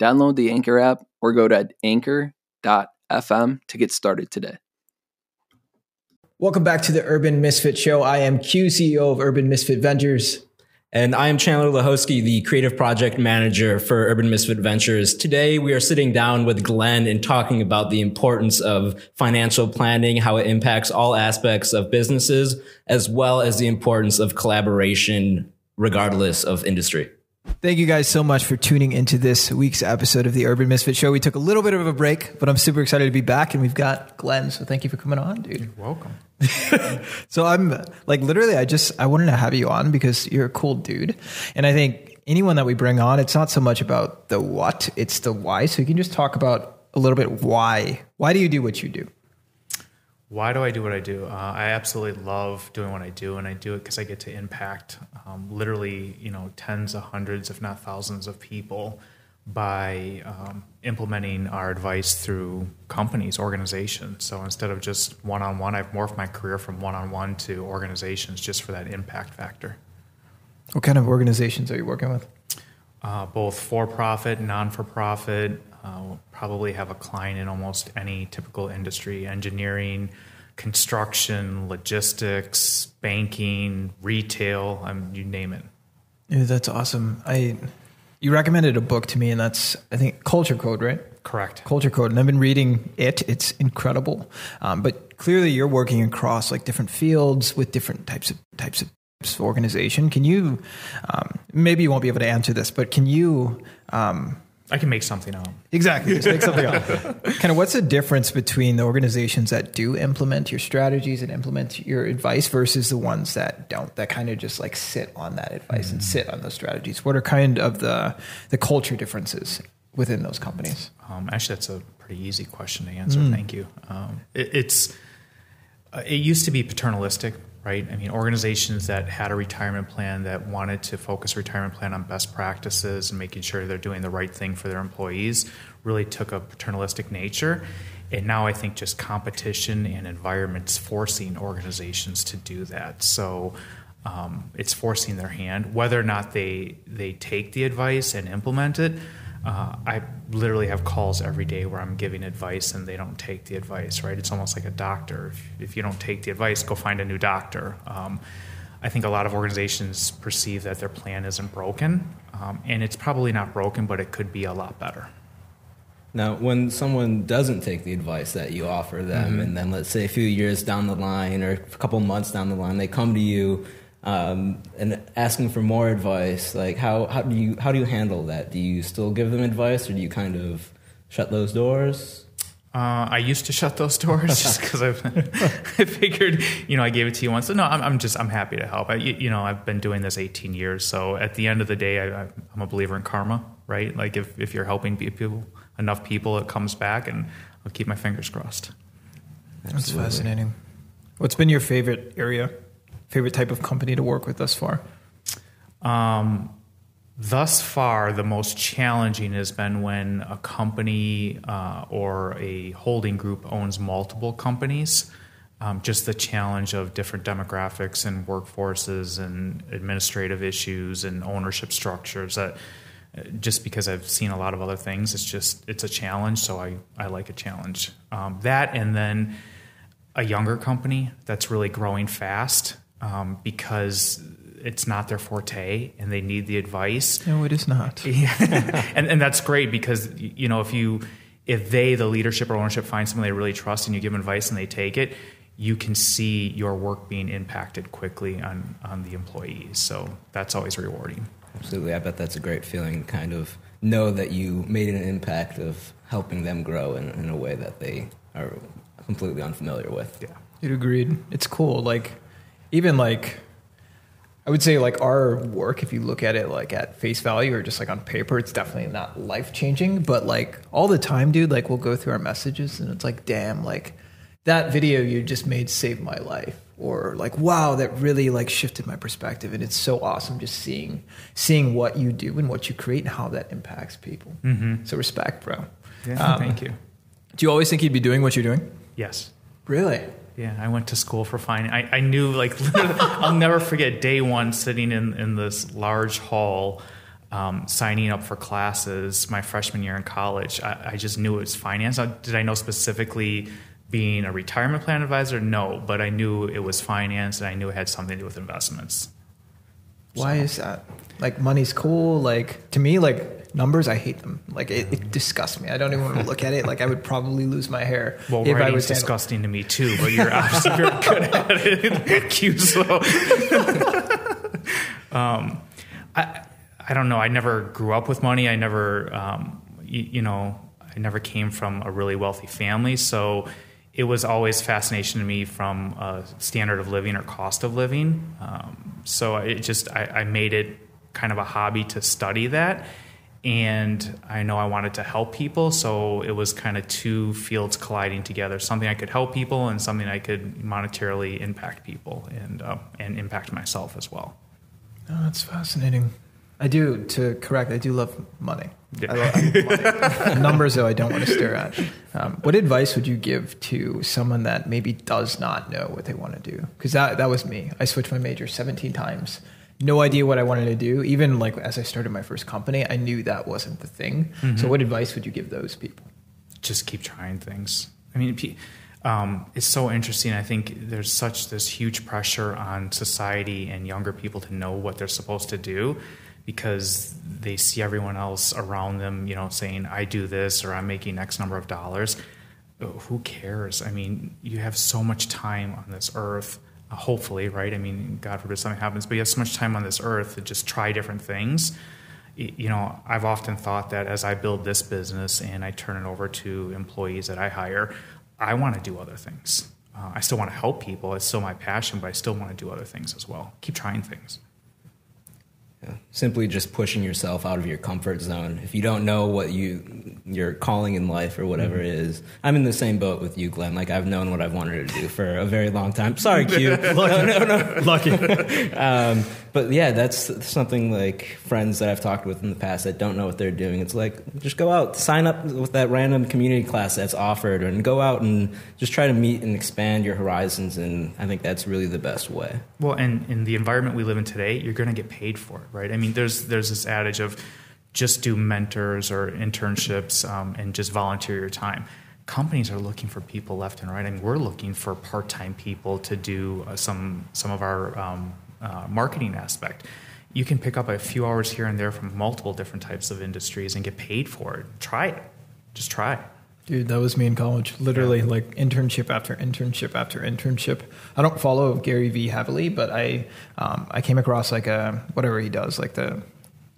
download the Anchor app or go to anchor.fm to get started today. Welcome back to the Urban Misfit Show. I am Q, CEO of Urban Misfit Ventures. And I am Chandler Lahosky, the creative project manager for Urban Misfit Ventures. Today, we are sitting down with Glenn and talking about the importance of financial planning, how it impacts all aspects of businesses, as well as the importance of collaboration, regardless of industry. Thank you guys so much for tuning into this week's episode of the Urban Misfit Show. We took a little bit of a break, but I'm super excited to be back, and we've got Glenn. So thank you for coming on, dude. You're welcome. so I'm like literally, I just I wanted to have you on because you're a cool dude, and I think anyone that we bring on, it's not so much about the what, it's the why. So you can just talk about a little bit why. Why do you do what you do? Why do I do what I do? Uh, I absolutely love doing what I do, and I do it because I get to impact um, literally, you know, tens of hundreds, if not thousands, of people by um, implementing our advice through companies, organizations. So instead of just one on one, I've morphed my career from one on one to organizations just for that impact factor. What kind of organizations are you working with? Uh, both for profit, non for profit. Uh, we'll probably have a client in almost any typical industry engineering, construction, logistics, banking, retail, um, you name it. Yeah, that's awesome. I you recommended a book to me, and that's I think Culture Code, right? Correct. Culture Code, and I've been reading it. It's incredible. Um, but clearly, you're working across like different fields with different types of types of organization. Can you? Um, maybe you won't be able to answer this, but can you? Um, I can make something up. Exactly. Just make something up. kind of what's the difference between the organizations that do implement your strategies and implement your advice versus the ones that don't, that kind of just like sit on that advice mm. and sit on those strategies? What are kind of the, the culture differences within those companies? Um, actually, that's a pretty easy question to answer. Mm. Thank you. Um, it, it's, uh, it used to be paternalistic right? I mean, organizations that had a retirement plan that wanted to focus retirement plan on best practices and making sure they're doing the right thing for their employees really took a paternalistic nature. And now I think just competition and environments forcing organizations to do that. So um, it's forcing their hand. Whether or not they they take the advice and implement it, uh, I literally have calls every day where I'm giving advice and they don't take the advice, right? It's almost like a doctor. If, if you don't take the advice, go find a new doctor. Um, I think a lot of organizations perceive that their plan isn't broken, um, and it's probably not broken, but it could be a lot better. Now, when someone doesn't take the advice that you offer them, mm-hmm. and then let's say a few years down the line or a couple months down the line, they come to you um, and asking for more advice. Like how how do you how do you handle that? Do you still give them advice, or do you kind of shut those doors? Uh, I used to shut those doors just because I figured, you know, I gave it to you once. So no, I'm, I'm just I'm happy to help. I, you know, I've been doing this 18 years, so at the end of the day, I, I'm a believer in karma, right? Like if if you're helping people enough people, it comes back, and I'll keep my fingers crossed. That's fascinating. What's been your favorite area favorite type of company to work with thus far? Um, thus far, the most challenging has been when a company uh, or a holding group owns multiple companies. Um, just the challenge of different demographics and workforces and administrative issues and ownership structures that uh, just because I've seen a lot of other things, it's just it's a challenge. So I, I like a challenge. Um, that and then a younger company that's really growing fast um, because it's not their forte and they need the advice. No, it is not. And, and that's great because, you know, if you, if they, the leadership or ownership, find someone they really trust and you give them advice and they take it, you can see your work being impacted quickly on, on the employees. So that's always rewarding. Absolutely. I bet that's a great feeling, kind of know that you made an impact of helping them grow in, in a way that they are completely unfamiliar with. Yeah. You'd agreed. It's cool. Like, even like I would say like our work, if you look at it like at face value or just like on paper, it's definitely not life changing. But like all the time, dude, like we'll go through our messages and it's like, damn, like that video you just made saved my life. Or like, wow, that really like shifted my perspective. And it's so awesome just seeing seeing what you do and what you create and how that impacts people. Mm-hmm. So respect, bro. Yeah, Um, thank you. Do you always think you'd be doing what you're doing? Yes. Really? Yeah, I went to school for finance. I, I knew, like, I'll never forget day one sitting in, in this large hall, um, signing up for classes my freshman year in college. I, I just knew it was finance. Now, Did I know specifically being a retirement plan advisor? No, but I knew it was finance and I knew it had something to do with investments. Why is that? Like money's cool. Like to me, like numbers, I hate them. Like it, it disgusts me. I don't even want to look at it. Like I would probably lose my hair Well, if I writing's handle- disgusting to me too, but you're obviously very good at it. Thank you. So, um, I, I don't know. I never grew up with money. I never, um, you, you know, I never came from a really wealthy family. So it was always fascination to me from a standard of living or cost of living. Um, so it just, I, I made it kind of a hobby to study that. And I know I wanted to help people, so it was kind of two fields colliding together: something I could help people, and something I could monetarily impact people and uh, and impact myself as well. Oh, that's fascinating. I do to correct. I do love money. Yeah. I love, I love money. Numbers, though, I don't want to stare at. Um, what advice would you give to someone that maybe does not know what they want to do? Because that that was me. I switched my major 17 times. No idea what I wanted to do. Even like as I started my first company, I knew that wasn't the thing. So, what advice would you give those people? just keep trying things. I mean, um, it's so interesting. I think there's such this huge pressure on society and younger people to know what they're supposed to do because they see everyone else around them, you know, saying, "I do this" or "I'm making X number of dollars." Who cares? I mean, you have so much time on this earth. Hopefully, right? I mean, God forbid something happens, but you have so much time on this earth to just try different things you know, I've often thought that as I build this business and I turn it over to employees that I hire, I want to do other things. Uh, I still want to help people. It's still my passion, but I still want to do other things as well. Keep trying things. Yeah. Simply just pushing yourself out of your comfort zone. If you don't know what you your calling in life or whatever it is, I'm in the same boat with you, Glenn. Like I've known what I've wanted to do for a very long time. Sorry, Q. no, no, no. Lucky. Um, but yeah, that's something like friends that I've talked with in the past that don't know what they're doing. It's like just go out, sign up with that random community class that's offered, and go out and just try to meet and expand your horizons. And I think that's really the best way. Well, and in the environment we live in today, you're going to get paid for it, right? I mean, there's there's this adage of just do mentors or internships um, and just volunteer your time. Companies are looking for people left and right. I mean, we're looking for part-time people to do uh, some some of our um, uh, marketing aspect. You can pick up a few hours here and there from multiple different types of industries and get paid for it. Try it. Just try. Dude, that was me in college. Literally, like internship after internship after internship. I don't follow Gary Vee heavily, but I um, I came across like a whatever he does, like the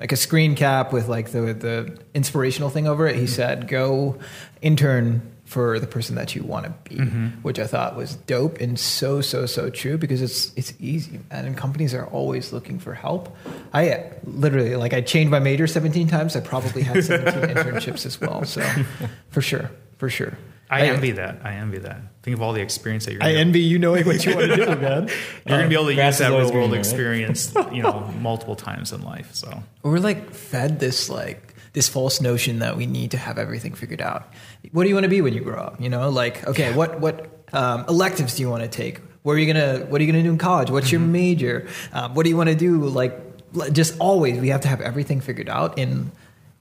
like a screen cap with like the the inspirational thing over it. He said, "Go intern for the person that you want to be," mm-hmm. which I thought was dope and so so so true because it's it's easy, man. And companies are always looking for help. I literally like I changed my major seventeen times. I probably had seventeen internships as well. So for sure, for sure. I envy that. I envy that. Think of all the experience that you're. I envy you knowing what you want to do, man. You're going to be able to grass use that real world experience, you know, multiple times in life. So We're like fed this like this false notion that we need to have everything figured out. What do you want to be when you grow up? You know, like okay, what what um, electives do you want to take? Where are you gonna What are you gonna do in college? What's your major? Um, what do you want to do? Like just always, we have to have everything figured out. And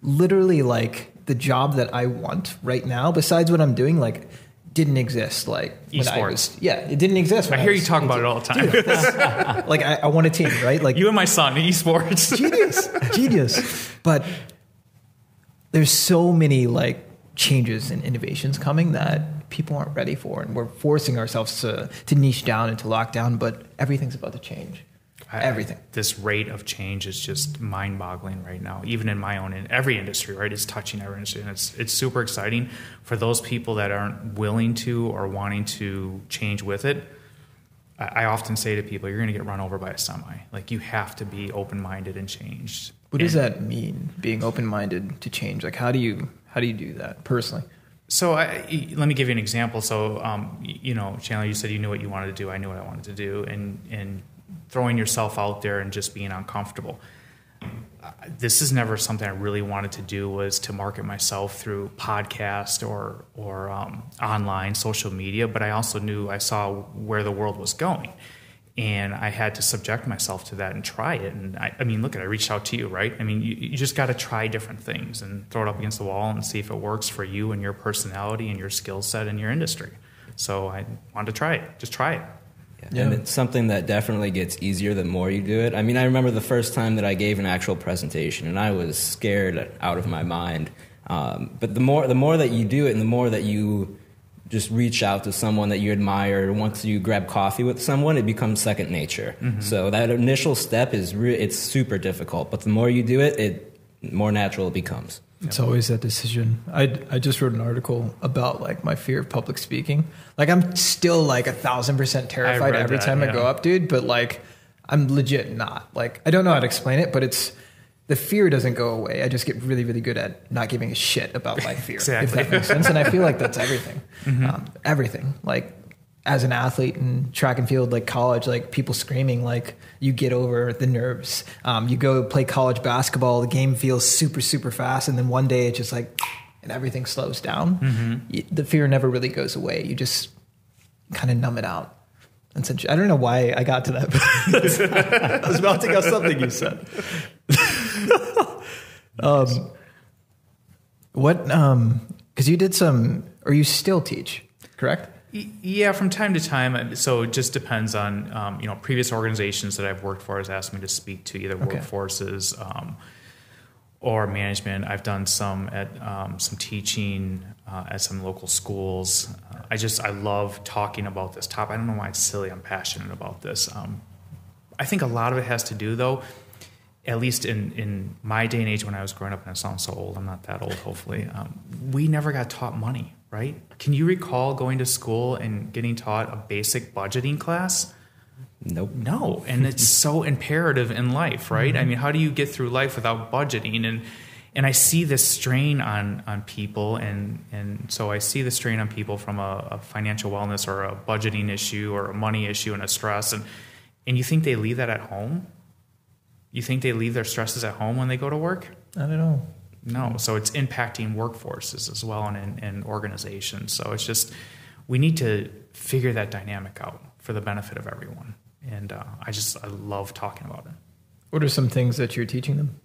literally, like the job that I want right now, besides what I'm doing, like didn't exist. Like I Esports. was, yeah, it didn't exist. I hear was you talk about it all the time. Like I, I want a team, right? Like you and my son, esports. genius genius but there's so many like changes and innovations coming that people aren't ready for and we're forcing ourselves to, to niche down and to lock down but everything's about to change I- everything This rate of change is just mind-boggling right now. Even in my own, in every industry, right? It's touching every industry, and it's it's super exciting for those people that aren't willing to or wanting to change with it. I, I often say to people, you're going to get run over by a semi. Like you have to be open minded and changed. What does that mean? Being open minded to change. Like how do you how do you do that personally? So I, let me give you an example. So um, you know, Chandler, you said you knew what you wanted to do. I knew what I wanted to do, and and throwing yourself out there and just being uncomfortable. This is never something I really wanted to do. Was to market myself through podcast or or um, online social media. But I also knew I saw where the world was going, and I had to subject myself to that and try it. And I, I mean, look at, I reached out to you, right? I mean, you, you just got to try different things and throw it up against the wall and see if it works for you and your personality and your skill set and your industry. So I wanted to try it. Just try it. Yeah. And it's something that definitely gets easier the more you do it. I mean, I remember the first time that I gave an actual presentation, and I was scared out of my mind. Um, but the more the more that you do it, and the more that you just reach out to someone that you admire, once you grab coffee with someone, it becomes second nature. Mm-hmm. So that initial step is re- it's super difficult, but the more you do it, it more natural it becomes. It's always that decision. I, I just wrote an article about like my fear of public speaking. Like I'm still like a thousand percent terrified every that, time I go up, dude. But like I'm legit not. Like I don't know how to explain it, but it's the fear doesn't go away. I just get really really good at not giving a shit about my fear. exactly. If that makes sense. And I feel like that's everything. Um, everything. Like as an athlete in track and field, like college, like people screaming, like you get over the nerves. Um, you go play college basketball, the game feels super, super fast, and then one day it's just like, and everything slows down. Y- The fear never really goes away. You just kind of numb it out. And so, I don't know why I got to that. I was about to go something you said. um, what? Um, because you did some, or you still teach, correct? Yeah, from time to time. So it just depends on um, you know previous organizations that I've worked for has asked me to speak to either Okay. workforces um, or management. I've done some at um, some teaching uh, at some local schools. Uh, I just I love talking about this topic. I don't know why it's silly. I'm passionate about this. Um, I think a lot of it has to do though. At least in, in my day and age when I was growing up, and I sound so old, I'm not that old, hopefully. Um, we never got taught money, right? Can you recall going to school and getting taught a basic budgeting class? Nope. No, and it's so imperative in life, right? I mean, how do you get through life without budgeting? And and I see this strain on on people, and and so I see the strain on people from a, a financial wellness or a budgeting issue or a money issue and a stress, and and you think they leave that at home? You think they leave their stresses at home when they go to work? I don't know. No, so it's impacting workforces as well and in, in organizations. So it's just we need to figure that dynamic out for the benefit of everyone. And uh, I just I love talking about it. What are some things that you're teaching them?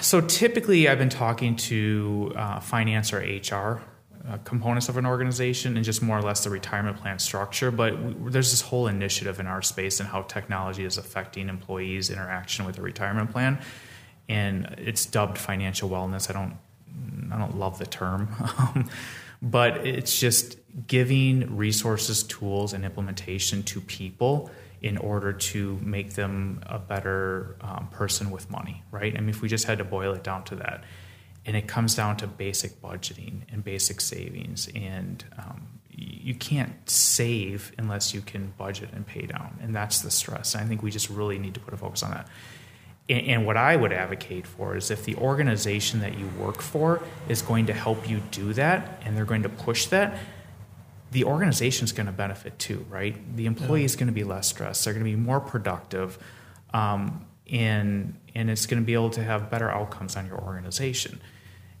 So typically, I've been talking to uh, finance or HR uh, components of an organization and just more or less the retirement plan structure. But there's this whole initiative in our space and how technology is affecting employees' interaction with a retirement plan, and it's dubbed financial wellness. I don't I don't love the term, but it's just giving resources, tools, and implementation to people in order to make them a better um, person with money, right? I mean, if we just had to boil it down to that, and it comes down to basic budgeting and basic savings, and um, you can't save unless you can budget and pay down, and that's the stress. And I think we just really need to put a focus on that. And, and what I would advocate for is if the organization that you work for is going to help you do that, and they're going to push that, the organization's going to benefit too, right? The employee is going to be less stressed. They're going to be more productive, um, and and it's going to be able to have better outcomes on your organization.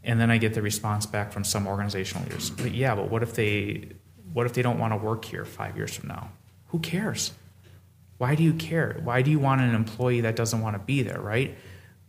And then I get the response back from some organizational leaders. But yeah, but what if they what if they don't want to work here five years from now? Who cares? Why do you care? Why do you want an employee that doesn't want to be there, right?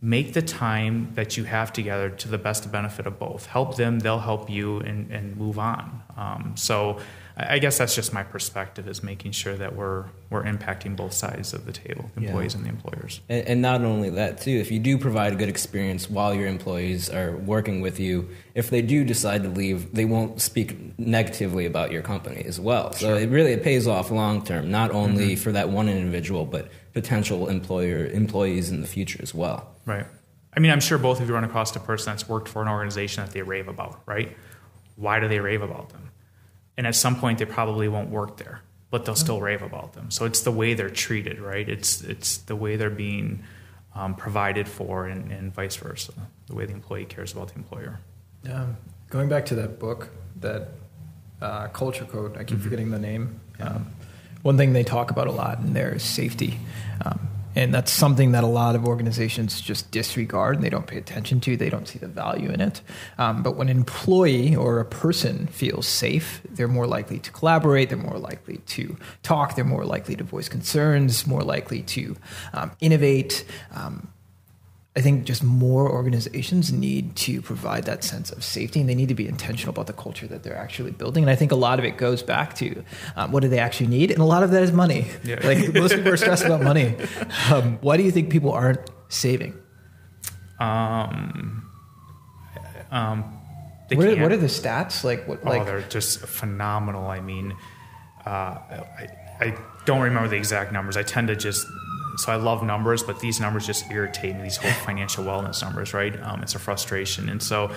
Make the time that you have together to the best benefit of both. Help them, they'll help you, and, and move on. Um, so I guess that's just my perspective is making sure that we're, we're impacting both sides of the table, the Yeah. employees and the employers. And, and not only that, too, if you do provide a good experience while your employees are working with you, if they do decide to leave, they won't speak negatively about your company as well. So it really it pays off long term, not only mm-hmm. for that one individual, but potential employer employees in the future as well. Right. I mean, I'm sure both of you run across a person that's worked for an organization that they rave about, right? Why do they rave about them? And at some point, they probably won't work there. but they'll still rave about them. So it's the way they're treated, right? It's it's the way they're being um, provided for, and, and, vice versa. The way the employee cares about the employer. Um, going back to that book, that uh, culture code. I keep mm-hmm. forgetting the name. Yeah. Um, one thing they talk about a lot in there is safety. Um, and that's something that a lot of organizations just disregard and they don't pay attention to. They don't see the value in it. Um, but when an employee or a person feels safe, they're more likely to collaborate, they're more likely to talk, they're more likely to voice concerns, more likely to um, innovate. Um, I think just more organizations need to provide that sense of safety and they need to be intentional about the culture that they're actually building. And I think a lot of it goes back to um, what do they actually need? And a lot of that is money. Yeah. Like most people are stressed about money. Um, why do you think people aren't saving? Um, um, what, are, what, are, the stats? Like what? Oh, like, they're just phenomenal. I mean, uh, I, I don't remember the exact numbers. I tend to just so I love numbers, but these numbers just irritate me. These whole financial wellness numbers, right? Um, it's a frustration, and so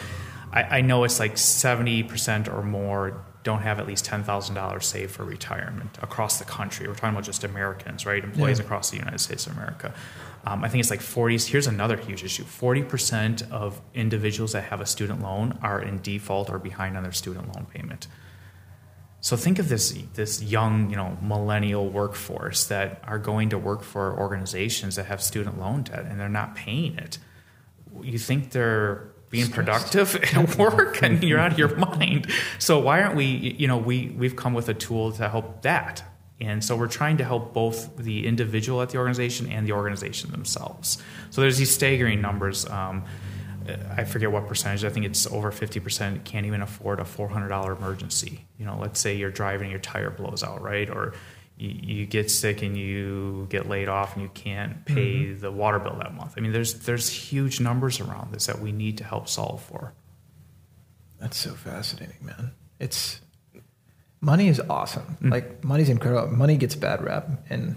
I, I know it's like seventy percent or more don't have at least ten thousand dollars saved for retirement across the country. We're talking about just Americans, right? Employees yeah. across the United States of America. Um, I think it's like 40. Here's another huge issue: 40% of individuals that have a student loan are in default or behind on their student loan payment. So think of this this young, you know, millennial workforce that are going to work for organizations that have student loan debt and they're not paying it. You think they're being productive at work and you're out of your mind. So why aren't we you know, we we've come with a tool to help that. And so we're trying to help both the individual at the organization and the organization themselves. So there's these staggering numbers. Um, I forget what percentage. I think it's over 50% can't even afford a $400 emergency. You know, let's say you're driving and your tire blows out, right? Or you, you get sick and you get laid off and you can't pay mm-hmm. the water bill that month. I mean, there's there's huge numbers around this that we need to help solve for. That's so fascinating, man. It's money is awesome. Mm-hmm. Like money's incredible. Money gets bad rap, and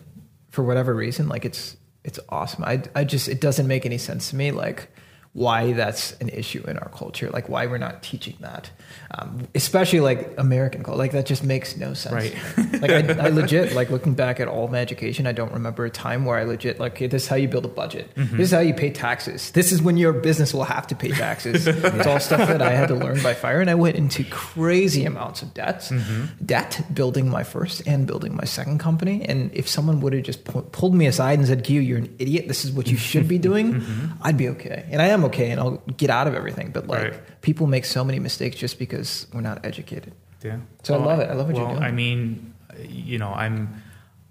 for whatever reason, like it's it's awesome. I I just it doesn't make any sense to me. Like why that's an issue in our culture, like why we're not teaching that, um, especially like American culture. Like that just makes no sense. Right. like I, I, legit like looking back at all my education, I don't remember a time where I legit like okay, this is how you build a budget. Mm-hmm. This is how you pay taxes. This is when your business will have to pay taxes. it's all stuff that I had to learn by fire, and I went into crazy amounts of debts, mm-hmm. debt building my first and building my second company. And if someone would have just pu- pulled me aside and said, "Q, you're an idiot. This is what you should be doing," mm-hmm. I'd be okay. And I am okay and I'll get out of everything. But like right. people make so many mistakes just because we're not educated. Yeah. So well, I love it. I love what well, you're doing. I mean, you know, I'm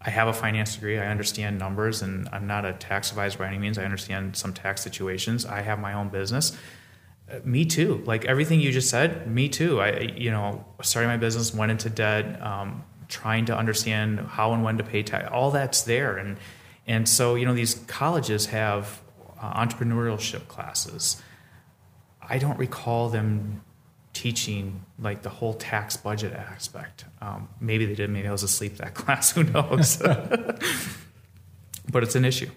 I have a finance degree. I understand numbers, and I'm not a tax advisor by any means. I understand some tax situations. I have my own business. Uh, me too. Like everything you just said, me too. I, you know, starting my business, went into debt, um, trying to understand how and when to pay tax. All that's there, and and so you know, these colleges have uh, entrepreneurship classes. I don't recall them teaching like the whole tax budget aspect. Um, maybe they did. Maybe I was asleep that class. Who knows? but it's an issue.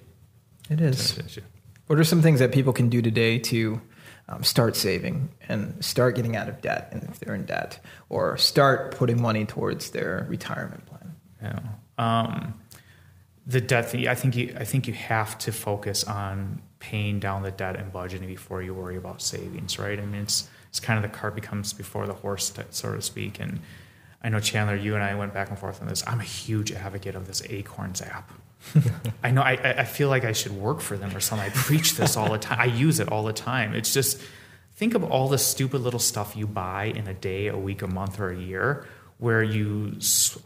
It is. Issue. What are some things that people can do today to um, start saving and start getting out of debt, and if they're in debt, or start putting money towards their retirement plan? Yeah. Um, the debt I think you I think you have to focus on paying down the debt and budgeting before you worry about savings, right? I mean, it's it's kind of the cart becomes before the horse, so to speak. And I know Chandler, you and I went back and forth on this. I'm a huge advocate of this Acorns app. I know I, I feel like I should work for them or something. I preach this all the time. I use it all the time. It's just think of all the stupid little stuff you buy in a day, a week, a month, or a year where you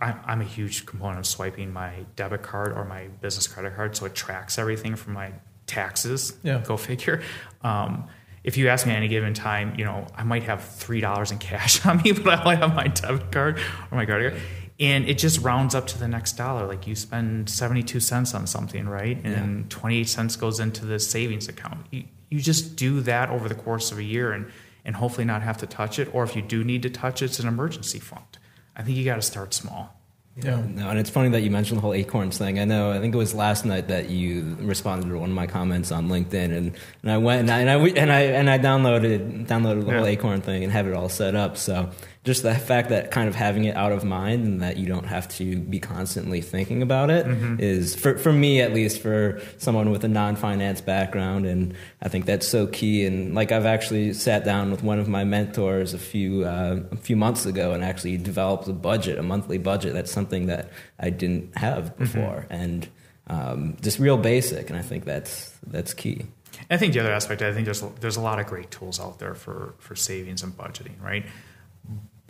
i'm a huge component of swiping my debit card or my business credit card so it tracks everything from my taxes. Yeah. go figure. Um, if you ask me at any given time you know i might have three dollars in cash on me but i only have my debit card or my credit card. And it just rounds up to the next dollar. Like you spend 72 cents on something right? And yeah. 28 cents goes into the savings account. You, you just do that over the course of a year and and hopefully not have to touch it. Or if you do need to touch it it's an emergency fund. I think you got to start small. Yeah. No, and it's funny that you mentioned the whole acorns thing. I know. I think it was last night that you responded to one of my comments on LinkedIn, and, and I went and I and I and I, and I downloaded downloaded the yeah. whole acorn thing and have it all set up. So just the fact that kind of having it out of mind and that you don't have to be constantly thinking about it is for for me at least for someone with a non-finance background and I think that's so key. And like I've actually sat down with one of my mentors a few uh, a few months ago and actually developed a budget a monthly budget. That's something that I didn't have before. And um, just real basic and I think that's that's key. I think the other aspect, I think there's there's a lot of great tools out there for for savings and budgeting, right?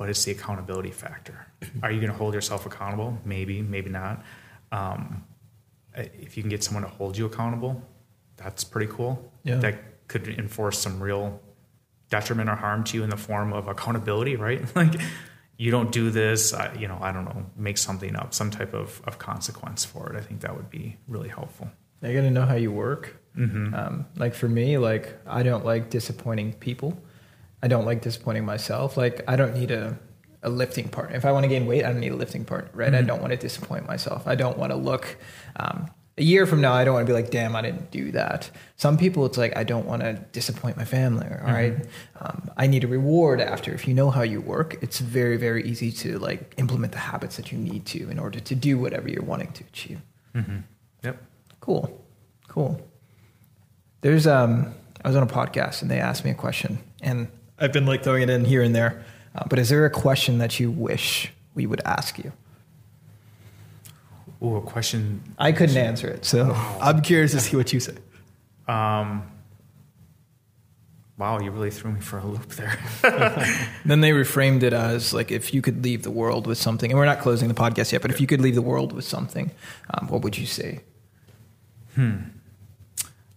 But it's the accountability factor. Are you going to hold yourself accountable? Maybe, maybe not. Um, if you can get someone to hold you accountable, that's pretty cool. Yeah. That could enforce some real detriment or harm to you in the form of accountability, right? Like you don't do this, I, you know, I don't know, make something up, some type of, of consequence for it. I think that would be really helpful. You got to know how you work. Um, like for me, like I don't like disappointing people. I don't like disappointing myself. Like I don't need a, a lifting partner. If I want to gain weight, I don't need a lifting partner, right? I don't want to disappoint myself. I don't want to look um, a year from now. I don't want to be like, damn, I didn't do that. Some people, it's like I don't want to disappoint my family. All right, um, I need a reward after. If you know how you work, it's very very easy to like implement the habits that you need to in order to do whatever you're wanting to achieve. Yep. Cool, cool. There's um, I was on a podcast and they asked me a question, and I've been like throwing it in here and there. Uh, but is there a question that you wish we would ask you? Ooh, a question I couldn't answer it, so I'm curious to see what you say. Um, wow, you really threw me for a loop there. Then they reframed it as like if you could leave the world with something, and we're not closing the podcast yet, but if you could leave the world with something, um, what would you say? Hmm.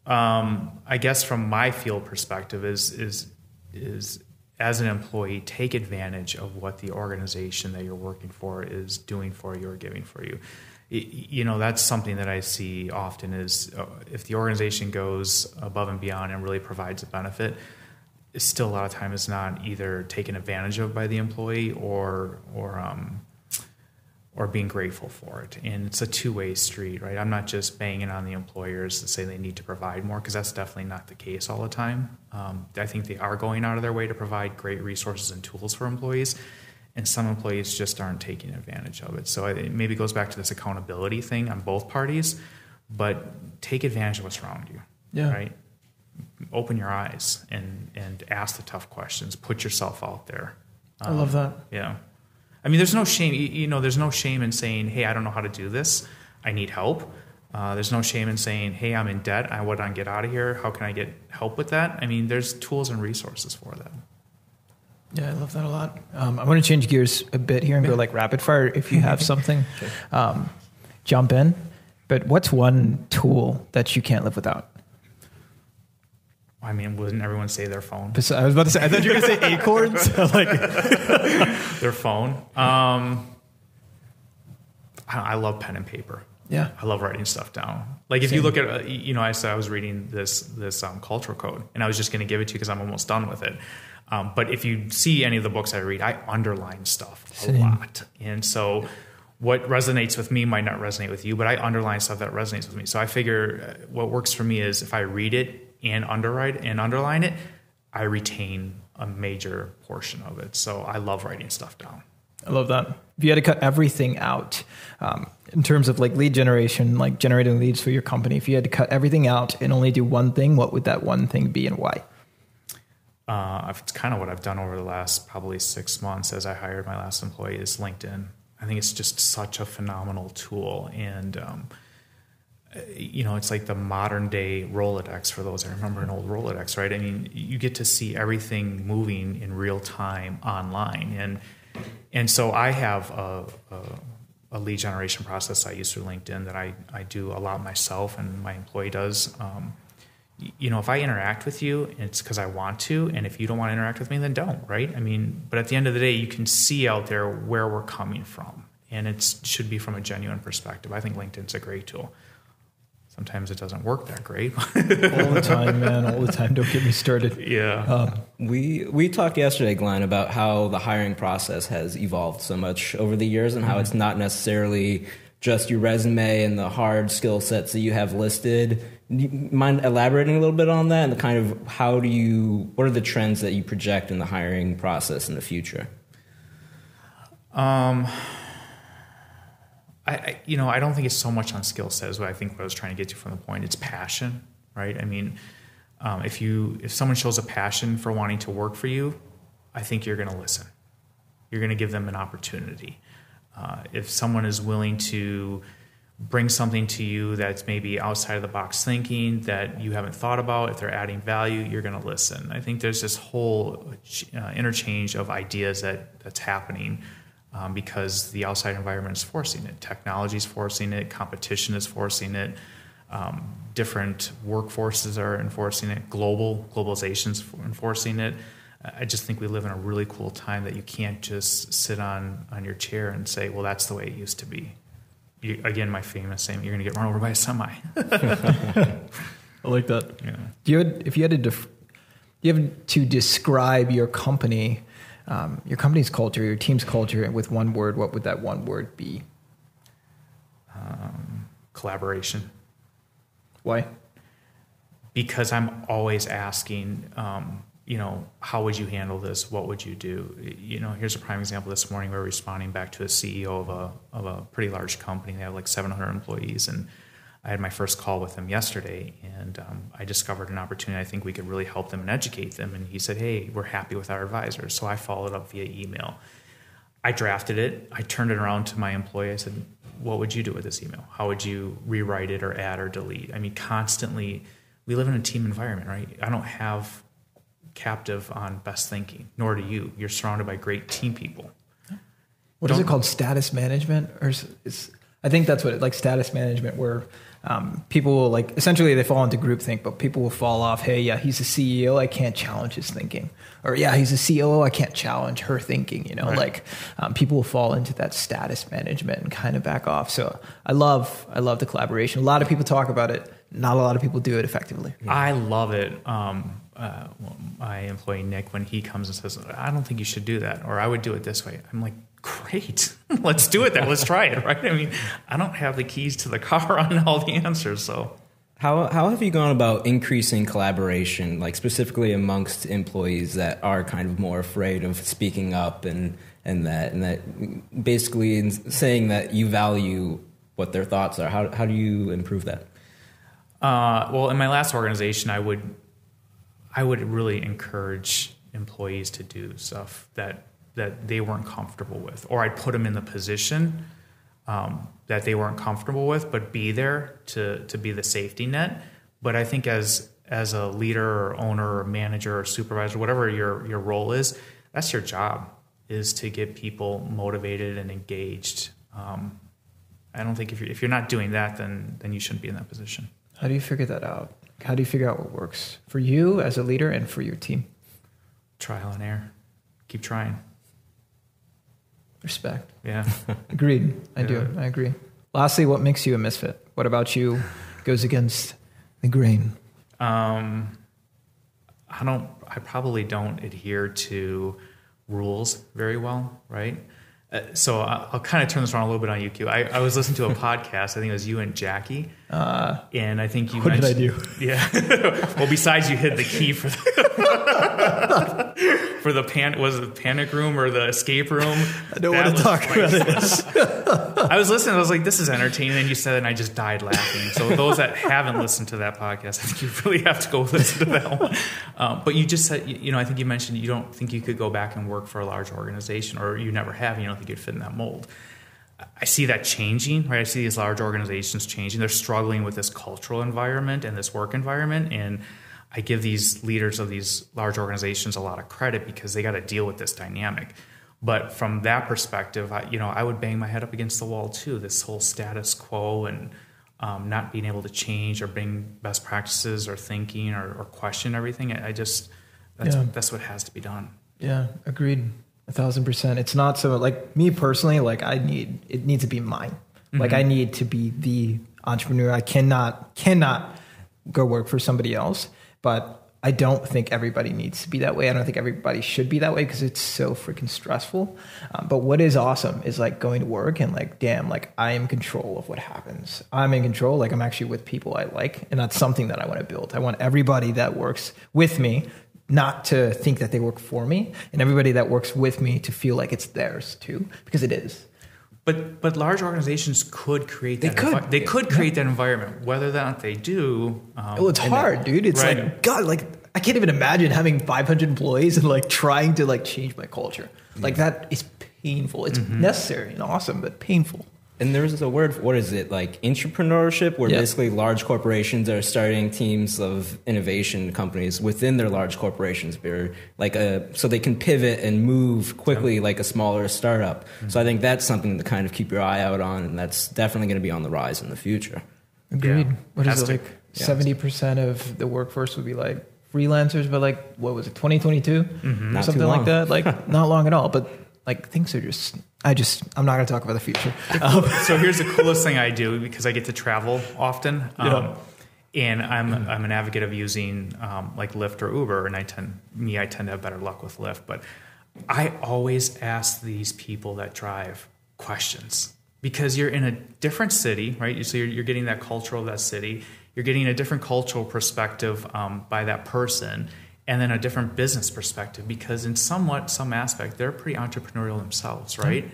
um, I guess from my field perspective is is is as an employee, take advantage of what the organization that you're working for is doing for you or giving for you. You know, that's something that I see often is uh, if the organization goes above and beyond and really provides a benefit, still a lot of time is not either taken advantage of by the employee or or um, or being grateful for it. And it's a two way street, right? I'm not just banging on the employers to say they need to provide more because that's definitely not the case all the time. Um, I think they are going out of their way to provide great resources and tools for employees. And some employees just aren't taking advantage of it. So it maybe goes back to this accountability thing on both parties, but take advantage of what's around you. Yeah. Right? Open your eyes and, and ask the tough questions. Put yourself out there. I love that. Yeah. I mean, there's no shame, you- know, there's no shame in saying, hey, I don't know how to do this. I need help. Uh, there's no shame in saying, hey, I'm in debt. I want to get out of here. How can I get help with that? I mean, there's tools and resources for that. Yeah, I love that a lot. Um, I want to change gears a bit here and go like rapid fire. If you have something, um, jump in. But what's one tool that you can't live without? I mean, wouldn't everyone say their phone? I was about to say. I thought you were going to say acorns. like, Their phone. Um, I, I love pen and paper. yeah, I love writing stuff down. Like if you look at, uh, you know, I said I was reading this this um, cultural code, and I was just going to give it to you because I'm almost done with it. Um, but if you see any of the books I read, I underline stuff a Same. lot, and so what resonates with me might not resonate with you, but I underline stuff that resonates with me. So I figure uh, what works for me is if I read it and underwrite and underline it, I retain a major portion of it. So I love writing stuff down. I love that. If you had to cut everything out um, in terms of like lead generation, like generating leads for your company, if you had to cut everything out and only do one thing, what would that one thing be and why? uh, it's kind of what I've done over the last probably six months as I hired my last employee is LinkedIn. I think it's just such a phenomenal tool, and um, you know, it's like the modern day Rolodex for those that remember an old Rolodex, right? I mean, you get to see everything moving in real time online, and and so I have a, a, a lead generation process I use through LinkedIn that I I do a lot myself, and my employee does. Um, you know, if I interact with you, it's because I want to, and if you don't want to interact with me, then don't, right? I mean, but at the end of the day, you can see out there where we're coming from, and it should be from a genuine perspective. I think LinkedIn's a great tool. Sometimes it doesn't work that great. All the time, man. All the time. Don't get me started. yeah. We we talked yesterday, Glenn, about how the hiring process has evolved so much over the years, and how it's not necessarily just your resume and the hard skill sets that you have listed. You mind elaborating a little bit on that and the kind of how do you what are the trends that you project in the hiring process in the future? Um, I, I, you know, I don't think it's so much on skill set. Is what I think what I was trying to get to from the point. It's passion, right? I mean, um, if you if someone shows a passion for wanting to work for you, I think you're going to listen. You're going to give them an opportunity. Uh, if someone is willing to bring something to you that's maybe outside of the box thinking that you haven't thought about, if they're adding value, you're going to listen. I think there's this whole uh, interchange of ideas that that's happening um, because the outside environment is forcing it. Technology is forcing it. Competition is forcing it. Um, different workforces are enforcing it. Global globalization is enforcing it. I just think we live in a really cool time that you can't just sit on on your chair and say, "Well, that's the way it used to be." You, again, my famous saying: "You're going to get run over by a semi." I like that. Yeah. Do you had, if you had to def, you have to describe your company, um, your company's culture, your team's culture with one word, what would that one word be? Um, collaboration. Why? Because I'm always asking. Um, you know, how would you handle this? What would you do? You know, here's a prime example. This morning, we are responding back to a CEO of a of a pretty large company. They have like 700 employees, and I had my first call with him yesterday, and um, I discovered an opportunity. I think we could really help them and educate them. And he said, "Hey, we're happy with our advisors." So I followed up via email. I drafted it. I turned it around to my employee. I said, "What would you do with this email? How would you rewrite it or add or delete?" I mean, constantly. We live in a team environment, right? I don't have captive on best thinking, nor do you. You're surrounded by great team people. What Don't, is it called? Status management, or is, is, I think that's what it like status management, where um, people will like essentially they fall into groupthink, but people will fall off. Hey, yeah, he's a CEO, I can't challenge his thinking, or yeah, he's a COO, I can't challenge her thinking. You know, right. like um, people will fall into that status management and kind of back off. So I love I love the collaboration. A lot of people talk about it. Not a lot of people do it effectively. I love it. Um, uh, my employee Nick when he comes and says, "I don't think you should do that," or "I would do it this way." I'm like, "Great, let's do it. Then let's try it." Right? I mean, I don't have the keys to the car on all the answers, so. How, how have you gone about increasing collaboration, like specifically amongst employees that are kind of more afraid of speaking up and, and that and that basically saying that you value what their thoughts are? How, how do you improve that? Uh, well, in my last organization, I would I would really encourage employees to do stuff that that they weren't comfortable with, or I'd put them in the position um, that they weren't comfortable with, but be there to to be the safety net. But I think as as a leader or owner or manager or supervisor, whatever your your role is, that's your job is to get people motivated and engaged. Um, I don't think if you're if you're not doing that, then then you shouldn't be in that position. How do you figure that out? How do you figure out what works for you as a leader and for your team? Trial and error. Keep trying. Respect. Yeah. Agreed. I yeah. do. I agree. Lastly, what makes you a misfit? What about you goes against the grain? Um, I don't. I probably don't adhere to rules very well. Right. Uh, so I'll, I'll kind of turn this around a little bit on UQ. I, I was listening to a podcast. I think it was you and Jackie, uh, and I think you. What did I do? Yeah. well, besides you hit the key for the for the pan was it the panic room or the escape room. I don't want to talk about this. I was listening. I was like, "This is entertaining," and you said, it, and I just died laughing. So those that haven't listened to that podcast, I think you really have to go listen to that one. Um, but you just said, you know, I think you mentioned you don't think you could go back and work for a large organization, or you never have. You don't think you'd fit in that mold. I see that changing, right? I see these large organizations changing. They're struggling with this cultural environment and this work environment. And I give these leaders of these large organizations a lot of credit because they got to deal with this dynamic. But from that perspective, I, you know, I would bang my head up against the wall too. This whole status quo and um, not being able to change or bring best practices or thinking or, or question everything. I, I just that's yeah. that's what has to be done. Yeah, agreed. A thousand percent. It's not so like me personally. Like I need it needs to be mine. Mm-hmm. Like I need to be the entrepreneur. I cannot cannot go work for somebody else. But I don't think everybody needs to be that way. I don't think everybody should be that way because it's so freaking stressful. Um, but what is awesome is like going to work and like, damn, like I am control of what happens. I'm in control. Like I'm actually with people I like, and that's something that I want to build. I want everybody that works with me not to think that they work for me, and everybody that works with me to feel like it's theirs too, because it is. But but large organizations could create They that. could. envi- they could create that environment. Whether or not they do, um, Well, it's hard, dude. It's Right. like God, like I can't even imagine having 500 employees and like trying to like change my culture. Like that is painful. It's Mm-hmm. necessary and awesome, but painful. And there's a word, what is it, like intrapreneurship, where Yeah. basically large corporations are starting teams of innovation companies within their large corporations, where like a, so they can pivot and move quickly like a smaller startup. So I think that's something to kind of keep your eye out on, and that's definitely going to be on the rise in the future. Agreed. Yeah. What is Has it like? Yeah. Seventy percent of the workforce would be like freelancers, but like what was it, twenty twenty two, Mm-hmm. or Not something like that? Like not long at all. But like things are just. I just. I'm not going to talk about the future. so here's the coolest thing I do because I get to travel often. Um, Yeah. And I'm I'm an advocate of using um, like Lyft or Uber, and I tend me I tend to have better luck with Lyft. But I always ask these people that drive questions because you're in a different city, right? So you're, you're getting that culture of that city. You're getting a different cultural perspective um, by that person, and then a different business perspective because in somewhat some aspect they're pretty entrepreneurial themselves, right?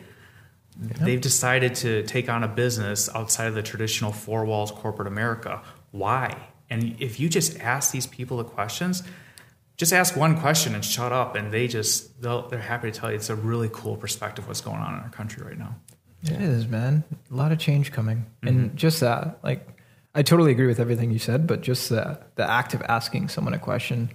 They've decided to take on a business outside of the traditional four walls corporate America. Why? And if you just ask these people the questions, just ask one question and shut up, and they just they'll, they're happy to tell you it's a really cool perspective what's going on in our country right now. It is, man. A lot of change coming, Mm-hmm. and just that, like, I totally agree with everything you said. But just the the act of asking someone a question.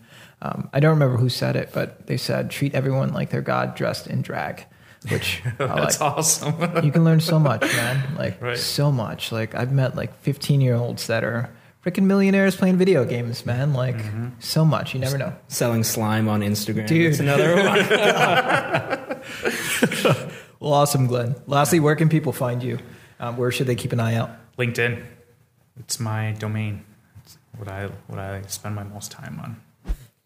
Um, I don't remember who said it, but they said treat everyone like they're God dressed in drag, which I like. That's awesome. you can learn so much, man. Like Right. so much. Like I've met like 15 year olds that are freaking millionaires playing video games, man. Like Mm-hmm. so much. You never know. Selling slime on Instagram. Dude. That's another one. Well, awesome, Glenn. Lastly, where can people find you? Um, where should they keep an eye out? LinkedIn, it's my domain. It's what I what I spend my most time on.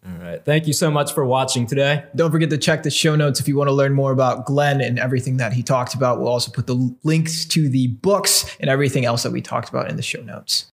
All right. Thank you so much for watching today. Don't forget to check the show notes if you want to learn more about Glenn and everything that he talked about. We'll also put the links to the books and everything else that we talked about in the show notes.